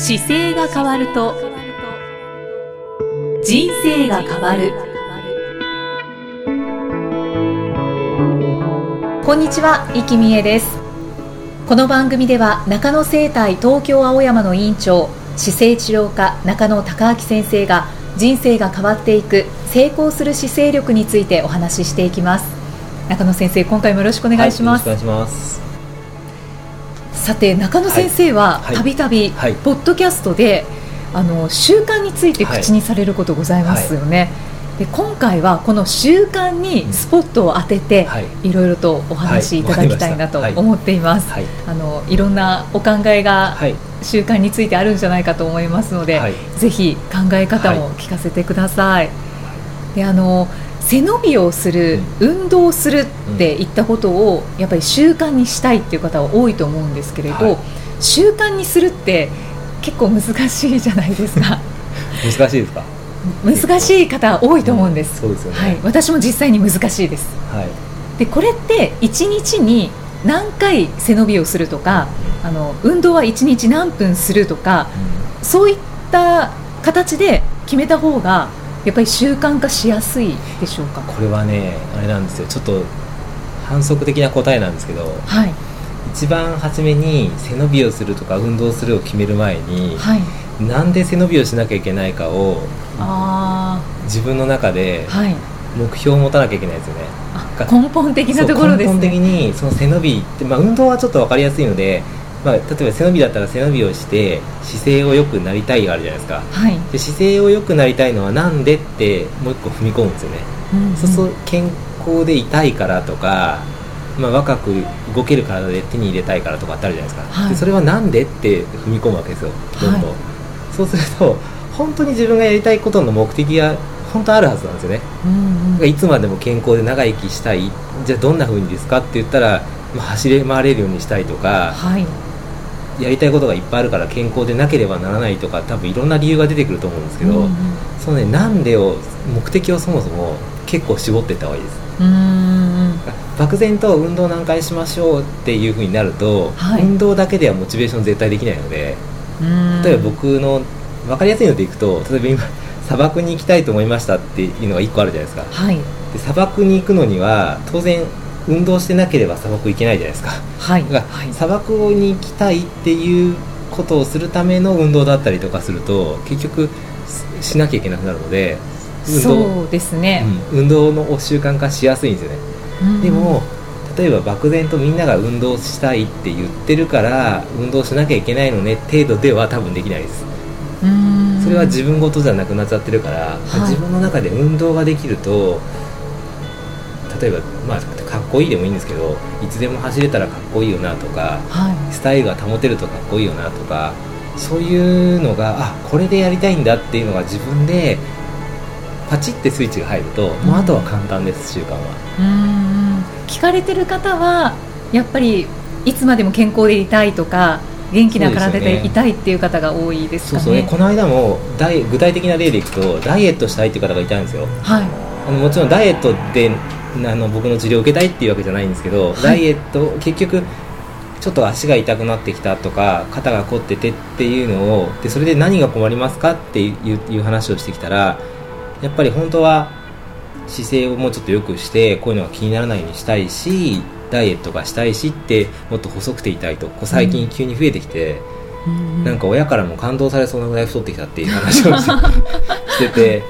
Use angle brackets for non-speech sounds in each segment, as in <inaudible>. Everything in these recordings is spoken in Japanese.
姿勢が変わると人生が変わる。こんにちは生きみえです。この番組では中野生態東京青山の院長姿勢治療科中野孝明先生が人生が変わっていく成功する姿勢力についてお話ししていきます。中野先生今回もよろしくお願いします、はい、お願いします。さて中野先生はたびたびポッドキャストで、あの習慣について口にされることございますよね、で今回はこの習慣にスポットを当てて、い。ろいろとお話しい。ただきたいなと思っています、はい、あのいろんなお考えが習慣についてあるんじゃないかと思いますので、ぜひ考え方も聞かせてください、であの背伸びをする、うん、運動するっていったことをやっぱり習慣にしたいっていう方は多いと思うんですけれど、はい、習慣にするって結構難しいじゃないですか。<laughs> 難しいですか？難しい方多いと思うんです、うん、そうですよね、はい、私も実際に難しいです、はい、でこれって1日に何回背伸びをするとかあの運動は1日何分するとか、うん、そういった形で決めた方がやっぱり習慣化しやすいでしょうか？これはねあれなんですよ。ちょっと反則的な答えなんですけど、はい、一番初めに背伸びをするとか運動するを決める前に、はい、なんで背伸びをしなきゃいけないかを自分の中で目標を持たなきゃいけないですよね、はい、根本的なところです、ね、根本的にその背伸びって、まあ、運動はちょっと分かりやすいのでまあ、例えば背伸びだったら背伸びをして姿勢を良くなりたいがあるじゃないですか、はい、で姿勢を良くなりたいのはなんでってもう一個踏み込むんですよね、うんうん、そうすると健康でいたいからとか、まあ、若く動ける体で手に入れたいからとかってあるじゃないですか、はい、でそれはなんでって踏み込むわけですよ。どんどん、はい、そうすると本当に自分がやりたいことの目的が本当あるはずなんですよね、うんうん、いつまでも健康で長生きしたい。じゃあどんなふうにですかって言ったら、まあ、走れ回れるようにしたいとか、はいやりたいことがいっぱいあるから健康でなければならないとか多分いろんな理由が出てくると思うんですけど、うんうん、そのねなんでを目的をそもそも結構絞っていった方がいいです漠然と運動何回しましょうっていうふうになると、はい、運動だけではモチベーション絶対できないので例えば僕の分かりやすいのでいくと例えば今砂漠に行きたいと思いましたっていうのが1個あるじゃないですか、はい、で砂漠に行くのには当然運動してなければ砂漠行けないじゃないですか、はい、だから、砂漠に行きたいっていうことをするための運動だったりとかすると結局しなきゃいけなくなるのでそうですね、うん、運動の習慣化しやすいんですよね、うん、でも例えば漠然とみんなが運動したいって言ってるから運動しなきゃいけないのね程度では多分できないです。それは自分事じゃなくなっちゃってるから、はい、自分の中で運動ができると例えば、まあ、かっこいいでもいいんですけどいつでも走れたらかっこいいよなとか、はい、スタイルが保てるとかっこいいよなとかそういうのがあこれでやりたいんだっていうのが自分でパチってスイッチが入ると、もうあとは簡単です習慣は。うん聞かれてる方はやっぱりいつまでも健康でいたいとか元気な体でいたいっていう方が多いですかね。そうそうね。この間もダイ具体的な例でいくとダイエットしたいっていう方がいたんですよ、はい、あのもちろんダイエットであの僕の治療を受けたいっていうわけじゃないんですけど、はい、ダイエット結局ちょっと足が痛くなってきたとか肩が凝っててっていうのをでそれで何が困りますかっていう話をしてきたらやっぱり本当は姿勢をもうちょっと良くしてこういうのが気にならないようにしたいしダイエットがしたいしってもっと細くていたいとこう最近急に増えてきて、うん、なんか親からも感動されそうなぐらい太ってきたっていう話を <laughs> してて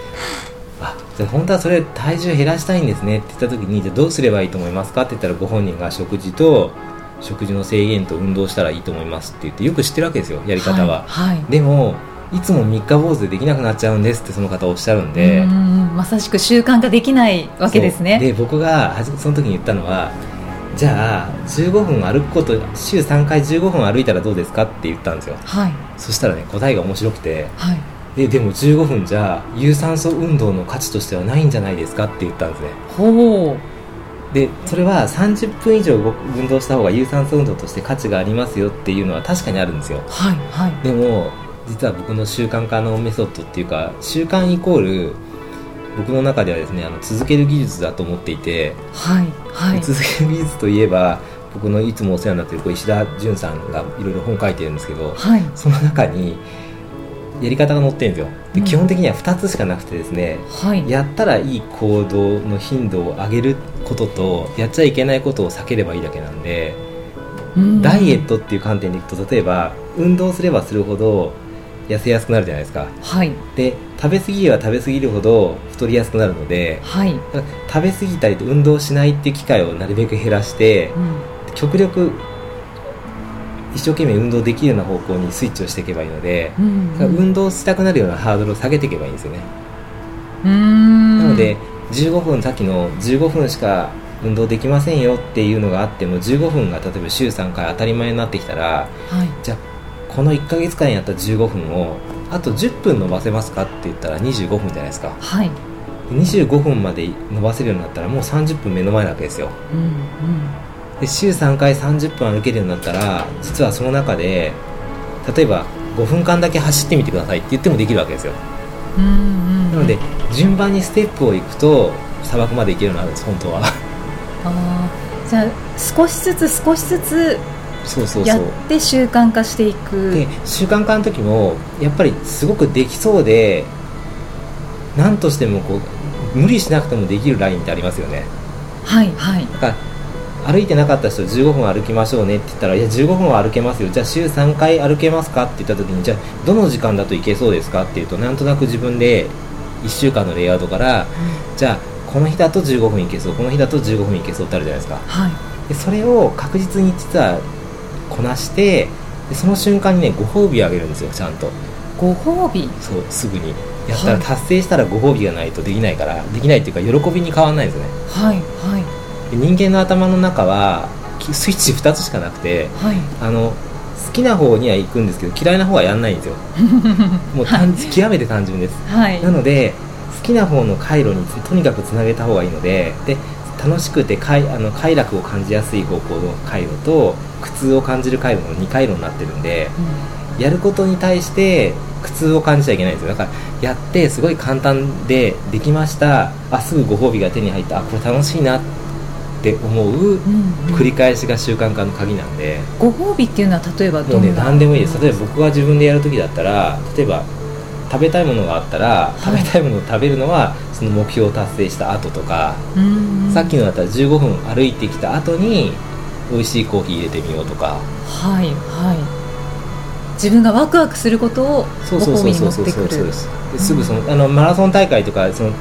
本当はそれ体重減らしたいんですねって言った時にじゃどうすればいいと思いますかって言ったらご本人が食事と食事の制限と運動したらいいと思いますって言ってよく知ってるわけですよやり方は、はい。はい、でもいつも三日坊主でできなくなっちゃうんですってその方おっしゃるんで。まさしく習慣化できないわけですね。で僕がその時に言ったのはじゃあ15分歩くこと週3回15分歩いたらどうですかって言ったんですよ、はい、そしたらね答えが面白くて、はいででも15分じゃ有酸素運動の価値としてはないんじゃないですかって言ったんですね。ほう。でそれは30分以上運動した方が有酸素運動として価値がありますよっていうのは確かにあるんですよ。はいはい。でも実は僕の習慣化のメソッドっていうか習慣イコール僕の中ではですねあの続ける技術だと思っていて、はいはい、続ける技術といえば僕のいつもお世話になっている石田純さんがいろいろ本書いてるんですけど、はい、その中にやり方が載ってるんですよ。で、うん、基本的には2つしかなくてですね、はい、やったらいい行動の頻度を上げることとやっちゃいけないことを避ければいいだけなんで、うん、ダイエットっていう観点でいくと例えば運動すればするほど痩せやすくなるじゃないですか、はい、で食べ過ぎれば食べ過ぎるほど太りやすくなるので、はい、食べ過ぎたりと運動しないっていう機会をなるべく減らして、うん、極力一生懸命運動できるような方向にスイッチをしていけばいいので、うんうん、運動したくなるようなハードルを下げていけばいいんですよね。なので15分さっきの15分しか運動できませんよっていうのがあっても15分が例えば週3回当たり前になってきたら、はい、じゃあこの1か月間やった15分をあと10分伸ばせますかって言ったら25分じゃないですか、はい、25分まで伸ばせるようになったらもう30分目の前なわけですよ、うんうん、で週3回30分歩けるようになったら実はその中で例えば5分間だけ走ってみてくださいって言ってもできるわけですよ、うんうんうん、なので順番にステップをいくと砂漠まで行けるようになるんです本当は。あじゃあ少しずつ少しずつそうそうそう。やって習慣化していく。で習慣化の時もやっぱりすごくできそうで何としてもこう無理しなくてもできるラインってありますよね。はいはい。だから歩いてなかった人15分歩きましょうねって言ったらいや15分は歩けますよ。じゃあ週3回歩けますかって言った時にじゃあどの時間だといけそうですかっていうとなんとなく自分で1週間のレイアウトから、うん、じゃあこの日だと15分いけそうこの日だと15分いけそうってあるじゃないですか、はい、でそれを確実に実はこなしてでその瞬間にねご褒美をあげるんですよちゃんと。ご褒美？そうすぐに。やったら達成したらご褒美がないとできないから、はい、できないっていうか喜びに変わらないですね。はいはい人間の頭の中はスイッチ2つしかなくて、はい、あの好きな方には行くんですけど嫌いな方はやんないんですよ。<laughs> もう単、はい、極めて単純です、はい、なので好きな方の回路にとにかくつなげた方がいいのでで楽しくて快あの快楽を感じやすい方向の回路と苦痛を感じる回路の2回路になってるんで、うん、やることに対して苦痛を感じちゃいけないんですよ。だからやってすごい簡単でできました。あすぐご褒美が手に入った。あこれ楽しいなって思う繰り返しが習慣化の鍵なんで、ご褒美っていうのは例えばどんな？もうね何でもいいです。例えば僕が自分でやる時だったら例えば食べたいものがあったら、食べたいものを食べるのはその目標を達成した後とか、さっきのだったら15分歩いてきた後に美味しいコーヒー入れてみようとか。はいはい。自分がワクワクすることをご褒美に持ってくる。すぐそのあのマラソン大会とかその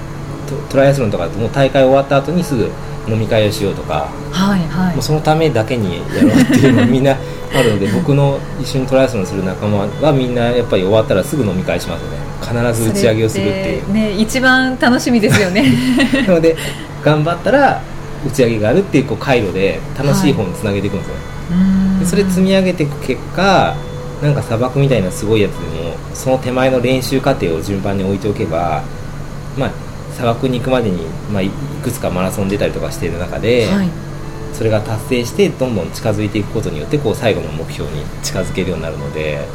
トライアスロンとかもう大会終わった後にすぐ飲み会をしようとか、はいはい、もうそのためだけにやろうっていうのみんなあるので <laughs> 僕の一緒にトライアスロンする仲間はみんなやっぱり終わったらすぐ飲み会しますね。必ず打ち上げをするっていう。ね一番楽しみですよね。<laughs> なので頑張ったら打ち上げがあるっていうこう回路で楽しい方につなげていくんですよ、はい、でそれ積み上げていく結果なんか砂漠みたいなすごいやつでもその手前の練習過程を順番に置いておけばまあ砂漠に行くまでに、まあ、いくつかマラソン出たりとかしている中で、はい、それが達成してどんどん近づいていくことによってこう最後の目標に近づけるようになるので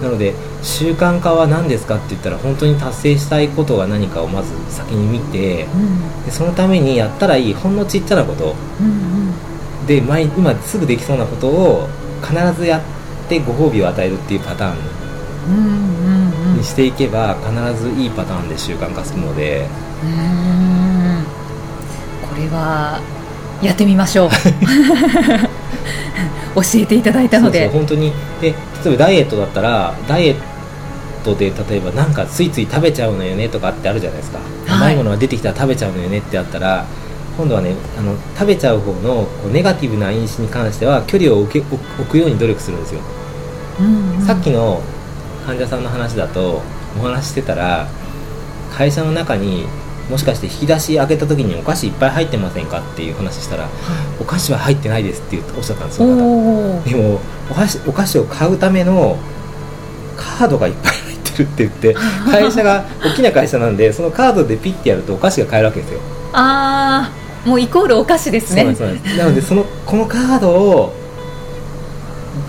なので習慣化は何ですかって言ったら本当に達成したいことが何かをまず先に見て、うん、でそのためにやったらいいほんのちっちゃなこと、うんうん、で毎今すぐできそうなことを必ずやってご褒美を与えるっていうパターンにしていけば必ずいいパターンで習慣化するので。これはやってみましょう。<laughs> 教えていただいたので。本当に。で例えばダイエットだったらダイエットで例えばなんかついつい食べちゃうのよねとかってあるじゃないですか、甘いものが出てきたら食べちゃうのよねってあったら今度はねあの食べちゃう方のこうネガティブな因子に関しては距離を置け置くように努力するんですよ、うんうん、さっきの患者さんの話だとお話してたら会社の中にもしかして引き出し開けた時にお菓子いっぱい入ってませんかっていう話したら、はい、お菓子は入ってないですっておっしゃったんですよでもお菓子お菓子を買うためのカードがいっぱい入ってるって言って会社が大きな会社なんでそのカードでピッてやるとお菓子が買えるわけですよ。ああもうイコールお菓子ですね。なのでそのこのカードを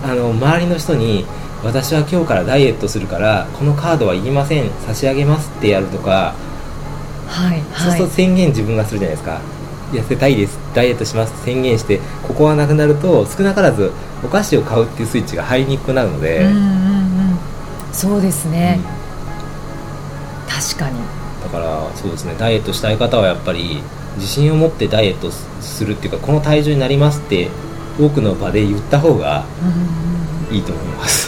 あの周りの人に私は今日からダイエットするからこのカードはいりません。差し上げますってやるとか。はい、そうすると宣言自分がするじゃないですか。痩せたいです。ダイエットします宣言してここがなくなると少なからずお菓子を買うっていうスイッチが入りにくくなるので、うんうんうん、そうですね、うん、確かに。だからそうですね。ダイエットしたい方はやっぱり自信を持ってダイエットするっていうかこの体重になりますって多くの場で言った方がいいと思います。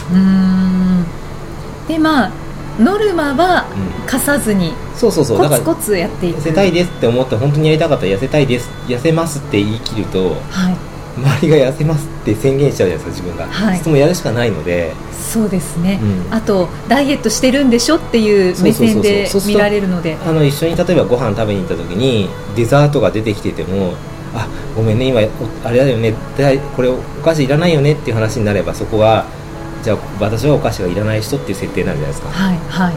でまあノルマは課さずに、そうそうそう。コツコツやっていく。痩せたいですって思って本当にやりたかったら痩せたいです痩せますって言い切ると、はい、周りが痩せますって宣言しちゃうじゃないですか自分が、はい、そもやるしかないので。そうですね、うん、あとダイエットしてるんでしょっていう目線で見られるので。あの一緒に例えばご飯食べに行った時にデザートが出てきててもあごめんね今あれだよねこれお菓子いらないよねっていう話になればそこはじゃあ私はお菓子がいらない人っていう設定になるじゃないですか。はいはい。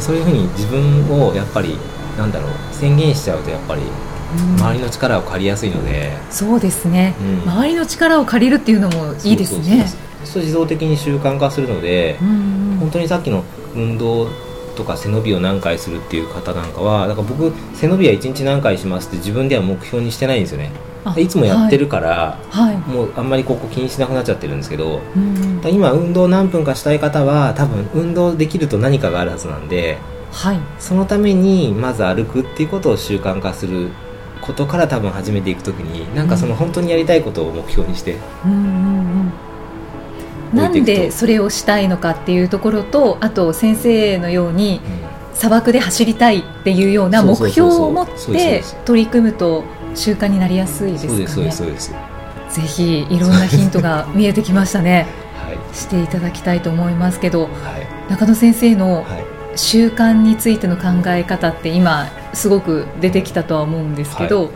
そういうふうに自分をやっぱりなんだろう宣言しちゃうとやっぱり周りの力を借りやすいので、うん、そうですね、うん、周りの力を借りるっていうのもいいですね。そう自動的に習慣化するので、うんうん、本当にさっきの運動とか背伸びを何回するっていう方なんかはだから僕背伸びは1日何回しますって自分では目標にしてないんですよねいつもやってるから、はい、もうあんまりここ気にしなくなっちゃってるんですけど、うん、今運動何分かしたい方は多分運動できると何かがあるはずなんで、はい、そのためにまず歩くっていうことを習慣化することから多分始めていくときになんかその本当にやりたいことを目標にして。うんうんうん。なんでそれをしたいのかっていうところとあと先生のように、砂漠で走りたいっていうような目標を持って取り組むと習慣になりやすいですかね。そうですそうですぜひいろんなヒントが見えてきましたね、<laughs> はい、していただきたいと思いますけど、はい、中野先生の習慣についての考え方って今すごく出てきたとは思うんですけど、はい、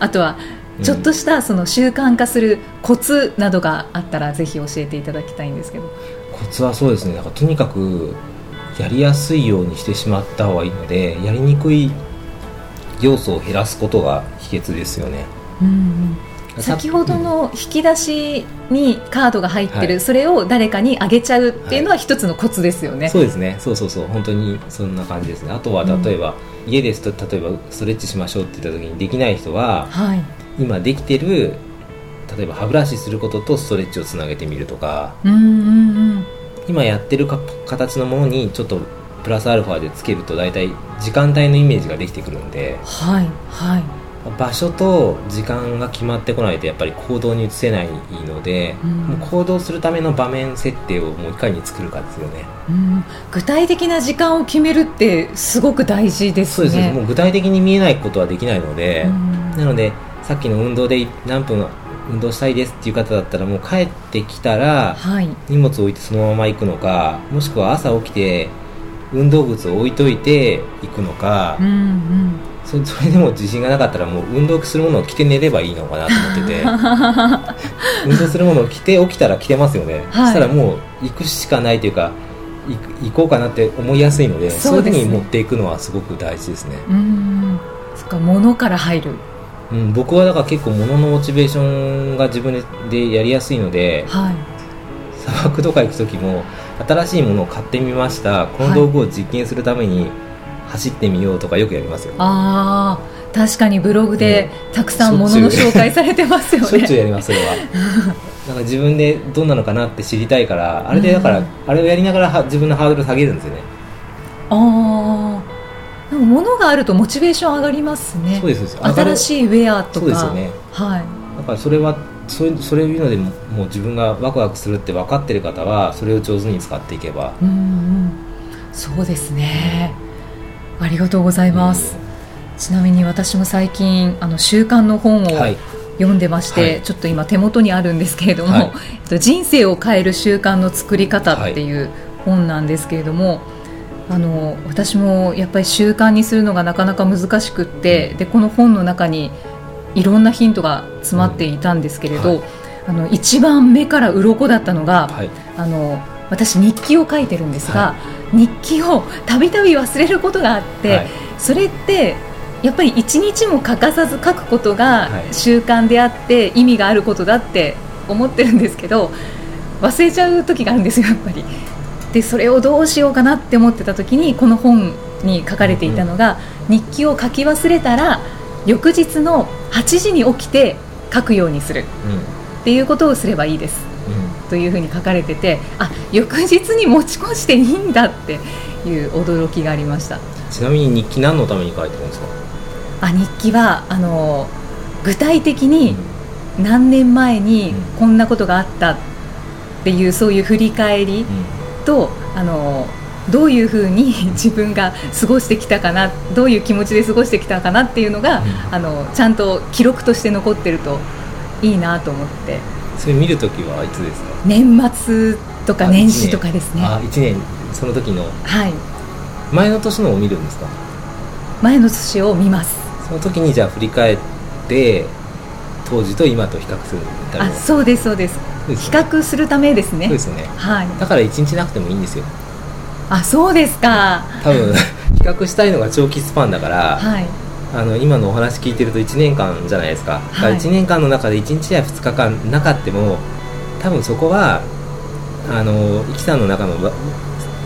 あとはちょっとしたその習慣化するコツなどがあったらぜひ教えていただきたいんですけど。コツはそうですね。とにかくやりやすいようにしてしまった方がいいのでやりにくい要素を減らすことが秘訣ですよね。うん先ほどの引き出しにカードが入ってる、はい、それを誰かにあげちゃうっていうのは一つのコツですよね、はい、そうですね。そうそうそう。本当にそんな感じですね。あとは例えば、うん、家ですと例えばストレッチしましょうって言った時にできない人は、はい、今できてる例えば歯ブラシすることとストレッチをつなげてみるとか、うんうんうん、今やってるか形のものにちょっとプラスアルファでつけると大体時間帯のイメージができてくるんで、はいはい、場所と時間が決まってこないとやっぱり行動に移せないので、うん、もう行動するための場面設定をもういかに作るかですよね、うん、具体的な時間を決めるってすごく大事ですね。そうです。もう具体的に見えないことはできないので、うん、なのでさっきの運動で何分運動したいですっていう方だったらもう帰ってきたら、荷物を置いてそのまま行くのかもしくは朝起きて運動靴を置いといて行くのか、うんうん、そ <laughs> それでも自信がなかったらもう運動するものを着て寝ればいいのかなと思ってて。<laughs> 運動するものを着て起きたら着てますよね、はい、そしたらもう行くしかないというか行こうかなって思いやすいのでそういうふうに持っていくのはすごく大事ですね。うん。そっか物から入る。うん、僕はだから結構物のモチベーションが自分でやりやすいので、はい、砂漠とか行く時も新しいものを買ってみました。この道具を実験するために走ってみようとかよくやりますよ、ああ確かにブログでたくさんものの紹介されてますよね。しょっちゅうやりますそれは。<laughs> なんか自分でどんなのかなって知りたいからあれでだから、あれをやりながら自分のハードル下げるんですよね。ああでも物があるとモチベーション上がりますね。そうです新しいウェアとか。そうですよね。はい。だからそれはそういうそういうのでももう自分がワクワクするって分かってる方はそれを上手に使っていけば。うん、うん、そうですね。ありがとうございます、ちなみに私も最近あの習慣の本を、読んでまして、はい、ちょっと今手元にあるんですけれども、はい、えっと、人生を変える習慣の作り方っていう本なんですけれども、あの私もやっぱり習慣にするのがなかなか難しくってでこの本の中にいろんなヒントが詰まっていたんですけれど、はい、あの一番目から鱗だったのが、はい、あの私日記を書いてるんですが、はい、日記をたびたび忘れることがあって、それってやっぱり一日も欠かさず書くことが習慣であって意味があることだって思ってるんですけど忘れちゃう時があるんですよやっぱり。でそれをどうしようかなって思ってた時にこの本に書かれていたのが、日記を書き忘れたら翌日の8時に起きて書くようにする、っていうことをすればいいです、というふうに書かれててあ翌日に持ち越していいんだっていう驚きがありました。ちなみに日記何のために書いてるんですか？あ日記はあの具体的に何年前にこんなことがあったっていうそういう振り返りと、あのどういうふうに <laughs> 自分が過ごしてきたかなどういう気持ちで過ごしてきたかなっていうのが、うん、あのちゃんと記録として残ってるといいなと思って。それ見るときはいつですか？年末とか年。始とかですね。あ1年その時の。はい。前の年のを見るんですか？前の年を見ます。その時にじゃあ振り返って当時と今と比較するあそうですそうです。比較するためですね。そうですね、はい、だから1日なくてもいいんですよあそうですか。多分 <laughs> 比較したいのが長期スパンだから、はい、あの今のお話聞いてると1年間じゃないですか,、はい、1年間の中で1日や2日間なかっても多分そこはあのイキさんの中の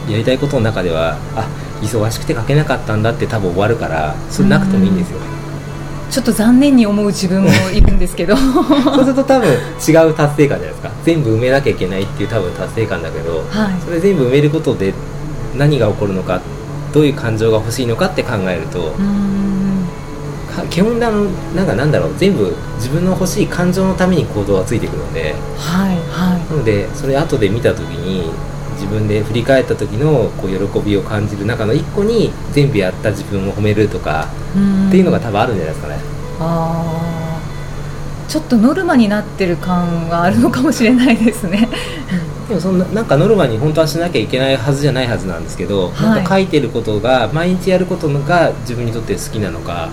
やりたいことの中ではあ忙しくて書けなかったんだって多分終わるからそれなくてもいいんですよちょっと残念に思う自分もいるんですけど。<laughs> そうすると多分違う達成感じゃないですか。全部埋めなきゃいけないっていう多分達成感だけど、はい、それ全部埋めることで何が起こるのかどういう感情が欲しいのかって考えると基本なんかなんだろう全部自分の欲しい感情のために行動がついてくるので、はいはい、なのでそれ後で見た時に自分で振り返った時のこう喜びを感じる中の一個に全部やった自分を褒めるとかっていうのが多分あるんじゃないですかね。あちょっとノルマになってる感があるのかもしれないですね。でもそんななんかノルマに本当はしなきゃいけないはずじゃないはずなんですけど、はい、なんか書いてることが毎日やることが自分にとって好きなのか、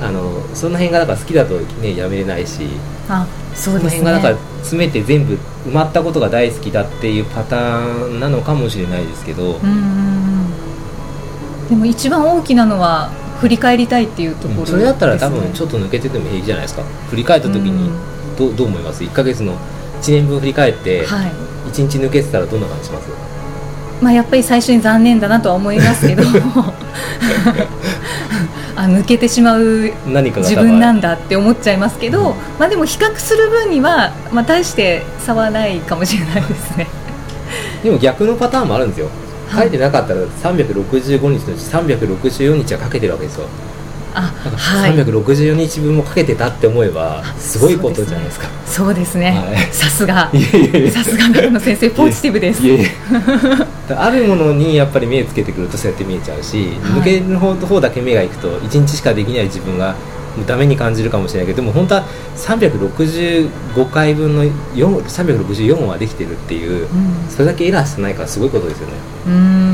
あのその辺がだから好きだとねやめれないしあそうです、ね、その辺がだから詰めて全部埋まったことが大好きだっていうパターンなのかもしれないですけどでも一番大きなのは振り返りたいっていうところ、ね、それだったら多分ちょっと抜けてても平気じゃないですか。振り返った時にどうどう思います？1か月の1年分振り返って、はい1日抜けてたらどんな感じします？まあ、やっぱり最初に残念だなとは思いますけど。<laughs> あ抜けてしまう自分なんだって思っちゃいますけど、うん、まあ、でも比較する分には、まあ、大して差はないかもしれないですね。でも逆のパターンもあるんですよ。書いてなかったら365日のうち364日はかけてるわけですよ。あはい、364日分もかけてたって思えばすごいことじゃないですか。そうですね。さすが。さすが中野先生ポジティブです。あるものにやっぱり目つけてくるとそうやって見えちゃうし、はい、抜ける方だけ目がいくと1日しかできない自分がダメに感じるかもしれないけどでも本当は365回分の364はできてるっていう、うん、それだけエラーしてないからすごいことですよね。うん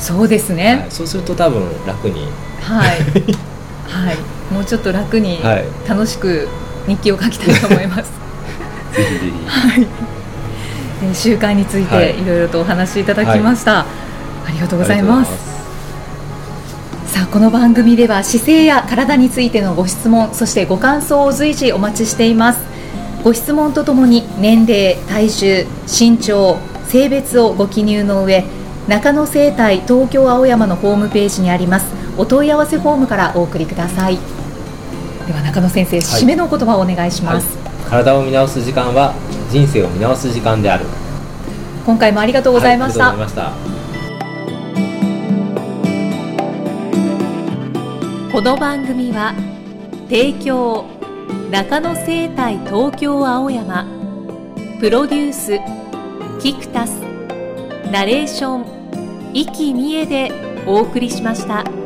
そうですね、はい、そうすると多分楽にはい、<laughs> はい、もうちょっと楽に楽しく日記を書きたいと思います。<laughs> ぜひぜひ。はい。習慣についていろいろとお話しいただきました。はい、ありがとうございます。さあこの番組では姿勢や体についてのご質問そしてご感想を随時お待ちしていますご質問とともに年齢体重身長性別をご記入の上中野生態東京青山のホームページにあります。お問い合わせフォームからお送りください。では中野先生、はい、締めの言葉をお願いします、はい、体を見直す時間は人生を見直す時間である。今回もありがとうございました、はい、この番組は提供中野生態東京青山。プロデュースキクタス。ナレーション生きみえでお送りしました。